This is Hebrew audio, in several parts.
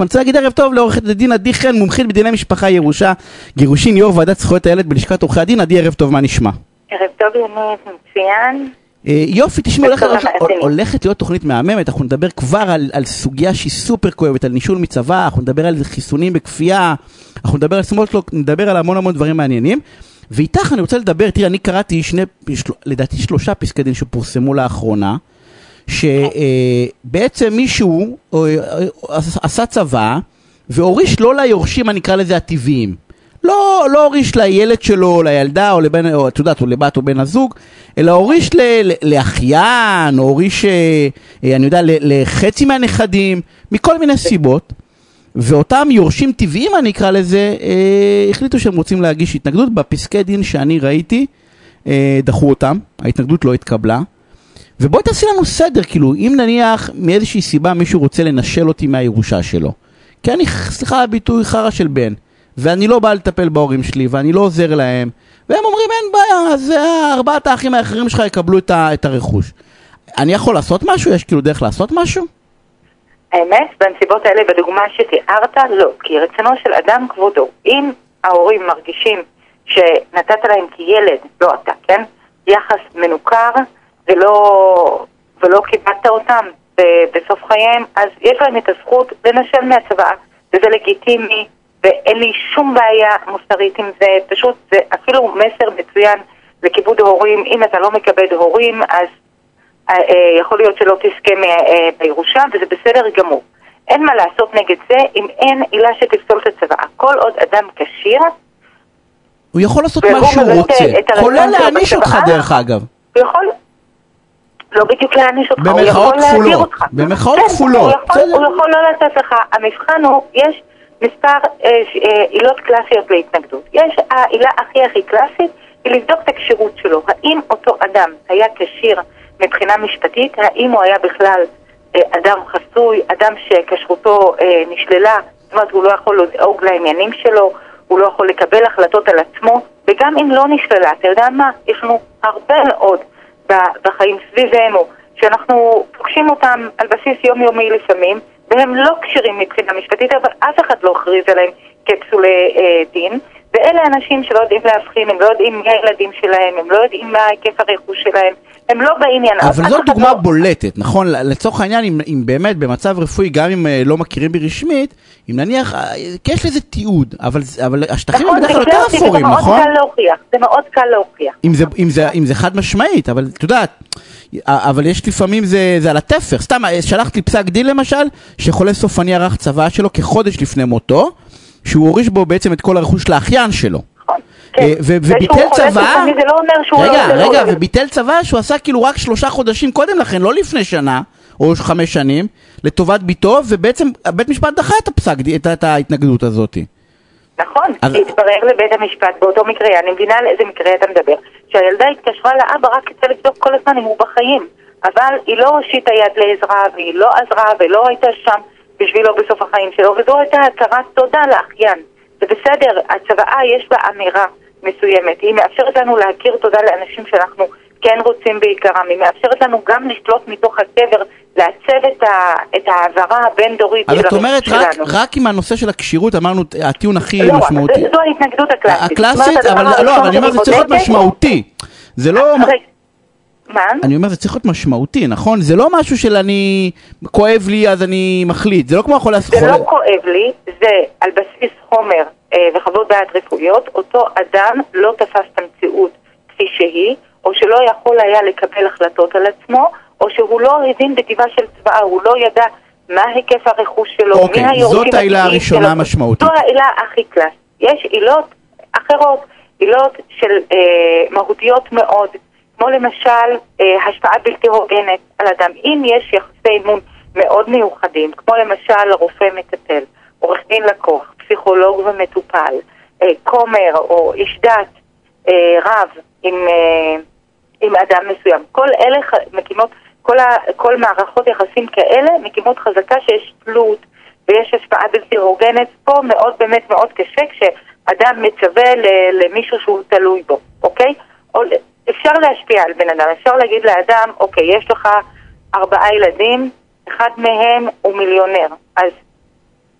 אני רוצה להגיד ערב טוב לעורכת הדין עדי חן, מומחית בדיני משפחה ירושה, גירושין, יו"ר ועדת זכויות הילד בלשכת עורכי הדין, עדי ערב טוב, מה נשמע? ערב טוב יונית, מצוין. אה, יופי, תשמעי, הולכת, המאזינים. הולכת להיות תוכנית מהממת, אנחנו נדבר כבר על, על סוגיה שהיא סופר כואבת, על נישול מצבא, אנחנו נדבר על חיסונים בכפייה, אנחנו נדבר על סמוטלוק, נדבר על המון המון דברים מעניינים. ואיתך אני רוצה לדבר, תראי, אני קראתי שני, של, לדעתי שלושה פסקי דין שפורסמו לאחרונה, שבעצם מישהו אה, אה, עשה צבא והוריש לא ליורשים, אני אקרא לזה הטבעיים. לא, לא הוריש לילד שלו, או לילדה, או לבן, או את יודעת, או לבת או בן הזוג, אלא הוריש ל, לאחיין, או הוריש, אה, אני יודע, לחצי מהנכדים, מכל מיני סיבות. ואותם יורשים טבעיים, אני אקרא לזה, אה, החליטו שהם רוצים להגיש התנגדות. בפסקי דין שאני ראיתי, אה, דחו אותם, ההתנגדות לא התקבלה. ובואי תעשי לנו סדר, כאילו, אם נניח מאיזושהי סיבה מישהו רוצה לנשל אותי מהירושה שלו, כי אני, סליחה על הביטוי, חרא של בן, ואני לא בא לטפל בהורים שלי, ואני לא עוזר להם, והם אומרים, אין בעיה, אז אה, ארבעת האחים האחרים שלך יקבלו את, ה, את הרכוש. אני יכול לעשות משהו? יש כאילו דרך לעשות משהו? האמת, בנסיבות האלה, בדוגמה שתיארת, לא. כי רצונו של אדם כבודו. אם ההורים מרגישים שנתת להם כילד, לא אתה, כן? יחס מנוכר ולא, ולא כיבדת אותם בסוף חייהם, אז יש להם את הזכות לנשל מהצבא, וזה לגיטימי, ואין לי שום בעיה מוסרית עם זה, פשוט זה אפילו מסר מצוין לכיבוד הורים. אם אתה לא מכבד הורים, אז אה, אה, יכול להיות שלא תזכה אה, בירושה, וזה בסדר גמור. אין מה לעשות נגד זה אם אין עילה שתפסול את הצבא. כל עוד אדם כשיר, הוא יכול לעשות מה שהוא רוצה, כולל להעניש אותך. דרך אגב. הוא יכול לא בדיוק להעניש אותך, הוא יכול להדיר אותך. במרכאות כן, כפולות, הוא יכול, בסדר. הוא יכול לא לתת לך, המבחן הוא, יש מספר אה, אה, עילות קלאסיות להתנגדות. יש העילה הכי הכי קלאסית, היא לבדוק את הכשירות שלו. האם אותו אדם היה כשיר מבחינה משפטית, האם הוא היה בכלל אה, אדם חסוי, אדם שכשרותו נשללה, זאת אומרת הוא לא יכול לדאוג לעניינים שלו, הוא לא יכול לקבל החלטות על עצמו, וגם אם לא נשללה, אתה יודע מה? יש לנו הרבה מאוד בחיים סביבנו, שאנחנו פוגשים אותם על בסיס יומיומי לפעמים, והם לא כשירים מבחינה משפטית, אבל אף אחד לא הכריז עליהם כפסולי אה, דין, ואלה אנשים שלא יודעים להבחין, הם לא יודעים מי הילדים שלהם, הם לא יודעים מה היקף הרכוש שלהם, הם לא בעניין. אבל זו לא- דוגמה בולטת, נכון? לצורך העניין, אם, אם באמת במצב רפואי, גם אם אה, לא מכירים בי רשמית, אם נניח, אה, כי יש לזה תיעוד, אבל, אבל השטחים הם נכון, בדרך כלל יותר אפורים, זה מאוד נכון? קל להוכיח, זה מאוד קל להוכיח. אם זה, אם, זה, אם זה חד משמעית, אבל את יודעת, אבל יש לפעמים זה, זה על התפר. סתם, אה, שלחת לי פסק דין למשל, שחולה סופני ערך צוואה שלו כחודש לפני מותו, שהוא הוריש בו בעצם את כל הרכוש לאחיין שלו. כן. אה, וביטל צבא, לא רגע, לא... רגע, וביטל צבא שהוא עשה כאילו רק שלושה חודשים קודם לכן, לא לפני שנה, או חמש שנים, לטובת ביתו, ובעצם בית משפט דחה את הפסק, את, את ההתנגדות הזאת. נכון, אז- התברר לבית המשפט באותו מקרה, אני מבינה על איזה מקרה אתה מדבר, שהילדה התקשרה לאבא רק כדי לבדוק כל הזמן אם הוא בחיים, אבל היא לא הושיטה יד לעזרה, והיא לא עזרה ולא הייתה שם בשבילו בסוף החיים שלו, וזו הייתה הכרת תודה לאחיין. זה בסדר, הצוואה יש בה אמירה מסוימת, היא מאפשרת לנו להכיר תודה לאנשים שאנחנו כן רוצים בעיקרם, היא מאפשרת לנו גם לשלוט מתוך הקבר, לעצב את, ה, את העברה הבין-דורית אז של את אומרת, רק, שלנו. רק עם הנושא של הכשירות, אמרנו, הטיעון הכי לא, משמעותי. זו- זו ההתנגדות הקלאסית. הקלאסית, אבל לא, אבל אני אומר, זה צריך להיות משמעותי. זה לא... מה? אני אומר, זה צריך להיות משמעותי, נכון? זה לא משהו של אני... כואב לי אז אני מחליט. זה לא כמו החולה... זה חולה- לא כואב לי, זה על בסיס חומר אה, וחוות דעת רפואיות, אותו אדם לא תפס את המציאות כפי שהיא, או שלא יכול היה לקבל החלטות על עצמו, או שהוא לא הבין בטבעה של צבאה, הוא לא ידע מה היקף הרכוש שלו, אוקיי, מי היורשים זאת העילה הראשונה. המשמעותית. זו העילה הכי קלאסית. יש עילות אחרות, עילות של אה, מהותיות מאוד, כמו למשל אה, השפעה בלתי הוגנת על אדם. אם יש יחסי אמון מאוד מיוחדים, כמו למשל רופא מטפל, עורך דין לקוח, פסיכולוג ומטופל, אה, כומר או איש דת, אה, רב עם, עם אדם מסוים. כל אלה מקימות, כל, ה, כל מערכות יחסים כאלה מקימות חזקה שיש תלות ויש השפעה בלתי הוגנת. פה מאוד באמת מאוד קשה כשאדם מצווה למישהו שהוא תלוי בו, אוקיי? או, אפשר להשפיע על בן אדם, אפשר להגיד לאדם, אוקיי, יש לך ארבעה ילדים, אחד מהם הוא מיליונר, אז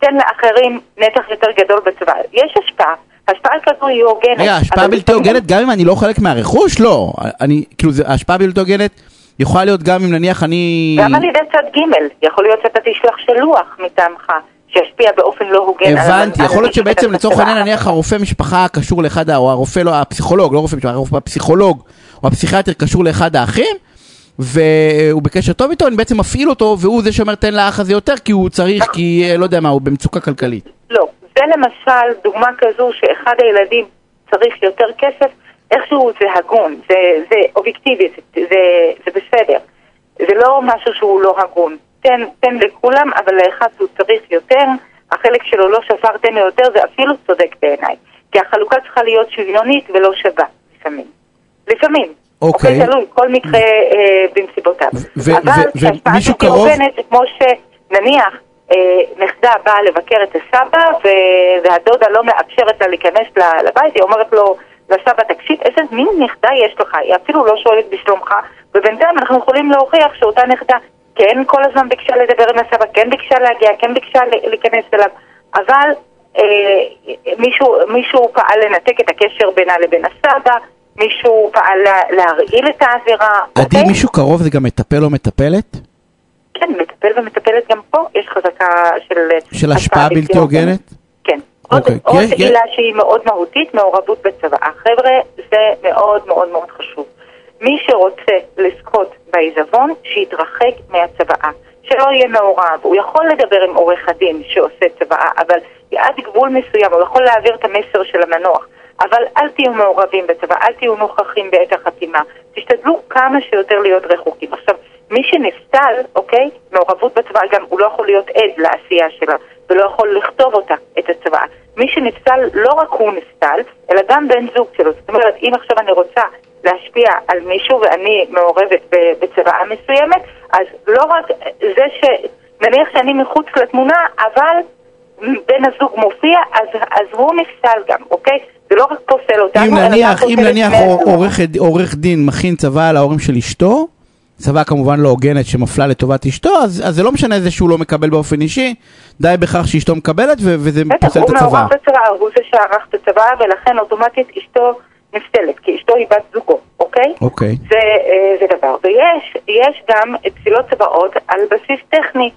תן לאחרים נתח יותר גדול בצבא. יש השפעה, השפעה כזו היא הוגנת. רגע, השפעה בלתי הוגנת גם אם אני לא חלק מהרכוש? לא. אני, כאילו, זה- השפעה בלתי הוגנת יכולה להיות גם אם נניח אני... גם על ידי צד ג', יכול להיות שאתה תשלח שלוח מטעמך, שישפיע באופן לא הוגן. הבנתי, יכול להיות שבעצם לצורך. העניין נניח הרופא משפחה קשור לאחד, או הרופא לא, הפסיכולוג, לא רופא משפחה, הרופא- הפסיכולוג או הפסיכיאטר קשור לאחד האחים, והוא בקשר טוב איתו, אני בעצם מפעיל אותו, והוא זה שאומר תן לאח הזה יותר, כי הוא צריך, כי אה, לא יודע מה, הוא במצוקה כלכלית. לא. זה למשל דוגמה כזו שאחד הילדים צריך יותר כסף, איכשהו זה הגון, זה, זה אובייקטיבי, זה, זה, זה בסדר. זה לא משהו שהוא לא הגון. תן, תן לכולם, אבל לאחד הוא צריך יותר, החלק שלו לא שפר, תן לו יותר, זה אפילו צודק בעיניי. כי החלוקה צריכה להיות שוויונית ולא שווה, לפעמים. לפעמים. אוקיי. תלוי, כל מקרה אה, בנסיבותיו. אבל כשהשפעה קרוב- זה כמו שנניח אה, נכדה באה לבקר את הסבא ו- והדודה לא מאפשרת לה להיכנס לבית, היא אומרת לו, לסבא, תקשיב, איזה מין נכדה יש לך? היא אפילו לא שואלת בשלומך, ובינתיים אנחנו יכולים להוכיח שאותה נכדה כן כל הזמן ביקשה לדבר עם הסבא, כן ביקשה להגיע, כן ביקשה להיכנס אליו, אבל אה, מישהו, מישהו פעל לנתק את הקשר בינה לבין הסבא, מישהו פעל לה- להרעיל את האווירה. עדי, אוקיי? מישהו קרוב זה גם מטפל או מטפלת? כן, מטפל ומטפלת גם פה, יש חזקה של... של השפעה בלתי הוגנת? כן. עוד, אוקיי, עוד יש- עילה שהיא מאוד מהותית, מעורבות בצבא. חבר'ה, זה מאוד מאוד מאוד חשוב. מי שרוצה לזכות בעיזבון, שיתרחק מהצוואה. שלא יהיה מעורב. הוא יכול לדבר עם עורך הדין שעושה צוואה, אבל עד גבול מסוים, הוא יכול להעביר את המסר של המנוח. אבל אל תהיו מעורבים בצבא, אל תהיו נוכחים בעת החתימה. תשתדלו כמה שיותר להיות רחוקים. עכשיו, מי שנפסל, אוקיי, מעורבות בצבא, גם הוא לא יכול להיות עד לעשייה שלה, ולא יכול לכתוב אותה, את הצבא. מי שנפסל, לא רק הוא נפסל, אלא גם בן זוג שלו. זאת אומרת, אם עכשיו אני רוצה להשפיע על מישהו ואני מעורבת ב- בצבאה מסוימת, אז לא רק זה ש... נניח שאני מחוץ לתמונה, אבל בן הזוג מופיע, אז, אז הוא נפסל גם, אוקיי? זה לא רק פוסל אותנו, אם נניח, אם נניח. עורך, עורך דין מכין צוואה להורים של אשתו, צוואה כמובן לא הוגנת שמפלה לטובת אשתו, אז, אז זה לא משנה זה שהוא לא מקבל באופן אישי, די בכך שאשתו מקבלת ו- וזה בטח, פוסל את הוא הצוואה. מעורב בצבא, הוא זה שערך את הצבא, ולכן אוטומטית אשתו נפסלת, כי אשתו היא בת זוגו, אוקיי? אוקיי. זה, אה, זה דבר. ויש יש גם פסילות צבאות על בסיס טכני,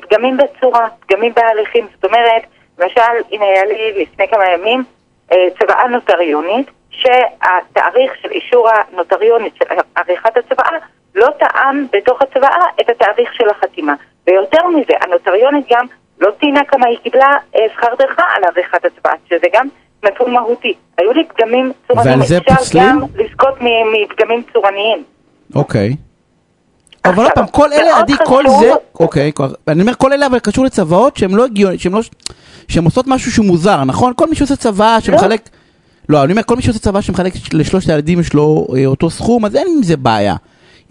פגמים בצורה, פגמים בהליכים. זאת אומרת, למשל, הנה היה לי לפני כמה ימים אה, צוואה נוטריונית, שהתאריך של אישור הנוטריונית של עריכת הצוואה לא טעם בתוך הצוואה את התאריך של החתימה. ויותר מזה, הנוטריונית גם לא ציינה כמה היא קיבלה אה, שכר טרחה על עריכת הצוואה, שזה גם נתון מהותי. היו לי פגמים צורניים. ועל זה אפשר פוסלים? גם לזכות מפגמים צורניים. אוקיי. אבל עוד פעם, כל אלה, עדי, כל זה, אוקיי, אני אומר, כל אלה אבל קשור לצוואות שהן לא הגיוניות, שהן לא, שהן עושות משהו שהוא מוזר, נכון? כל מי שעושה צוואה שמחלק, לא, אני אומר, כל מי שעושה צוואה שמחלק לשלושת הילדים יש לו אה, אותו סכום, אז אין עם זה בעיה.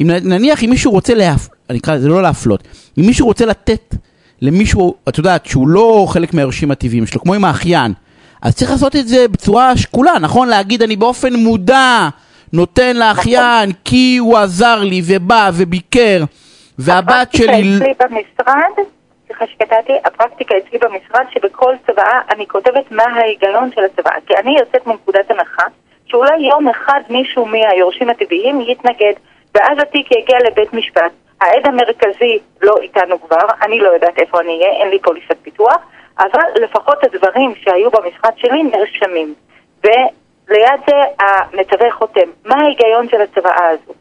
אם נניח אם מישהו רוצה להפ... אני אקרא לזה לא להפלות, אם מישהו רוצה לתת למישהו, את יודעת, שהוא לא חלק מהיורשים הטבעיים שלו, כמו עם האחיין, אז צריך לעשות את זה בצורה שקולה, נכון? להגיד אני באופן מודע נותן לאחיין כי הוא עזר לי ובא וביקר והבת שלי... הפרקטיקה אצלי במשרד, סליחה שקטעתי, הפרקטיקה אצלי במשרד שבכל צוואה אני כותבת מה ההיגיון של הצוואה. כי אני יוצאת מנקודת הנחה שאולי יום אחד מישהו מהיורשים הטבעיים יתנגד, ואז התיק יגיע לבית משפט. העד המרכזי לא איתנו כבר, אני לא יודעת איפה אני אהיה, אין לי פוליסת פיתוח, אבל לפחות הדברים שהיו במשרד שלי נרשמים. וליד זה המצווה חותם. מה ההיגיון של הצוואה הזו?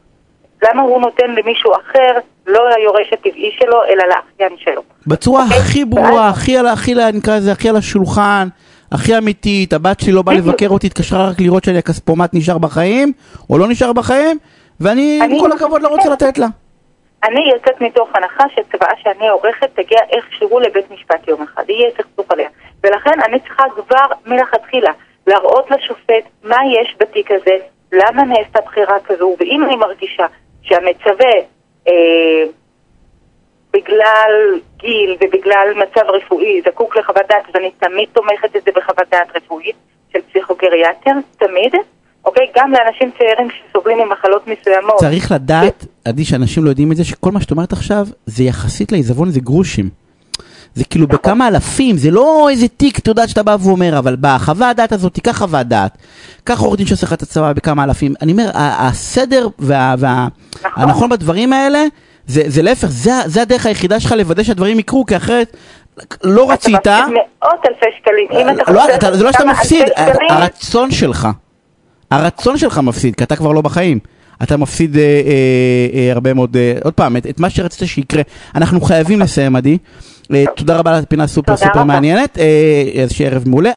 למה הוא נותן למישהו אחר, לא ליורש הטבעי שלו, אלא לאחיין שלו? בצורה אוקיי, הכי ברורה, הכי על, הכי, נקרא לזה, הכי על השולחן, הכי אמיתית, הבת שלי לא באה. לבקר אותי, התקשרה רק לראות שאני הכספומט נשאר בחיים, או לא נשאר בחיים, ואני, עם כל הכבוד, לא רוצה לתת לה. אני יוצאת מתוך הנחה שצוואה שאני עורכת תגיע איכשהו לבית משפט יום אחד, יהיה סכסוך עליה. ולכן אני צריכה כבר מלכתחילה להראות לשופט מה יש בתיק הזה, למה נעשתה בחירה כזו, ואם אני מרגישה שהמצווה, אה, בגלל גיל ובגלל מצב רפואי זקוק לחוות דעת, ואני תמיד תומכת את זה בחוות דעת רפואית של פסיכוגריאטר, תמיד, אוקיי? גם לאנשים צעירים שסובלים ממחלות מסוימות. צריך לדעת, עדי, שאנשים לא יודעים את זה, שכל מה שאת אומרת עכשיו, זה יחסית לעיזבון זה גרושים. זה כאילו נכון. בכמה אלפים, זה לא איזה תיק, אתה יודע, שאתה בא ואומר, אבל בחוות דעת הזאת, תיקח חוות דעת, קח עורך דין שעושה לך את הצבא בכמה אלפים. אני אומר, הסדר וה- וה- נכון. הנכון בדברים האלה, זה זה להפך, זה זה הדרך היחידה שלך לוודא שהדברים יקרו, כי אחרת לא רצית, אתה מפסיד מאות אלפי שקלים. אם אתה לא, חושב זה לא שאתה מפסיד, הרצון שלך, הרצון שלך מפסיד, כי אתה כבר לא בחיים. אתה מפסיד אה, אה, אה, הרבה מאוד, אה, עוד פעם, את, את מה שרצית שיקרה. אנחנו חייבים לסיים, עדי. אה, תודה רבה על הפינה סופר סופר. מעניינת, אה, איזושהי ערב מעולה.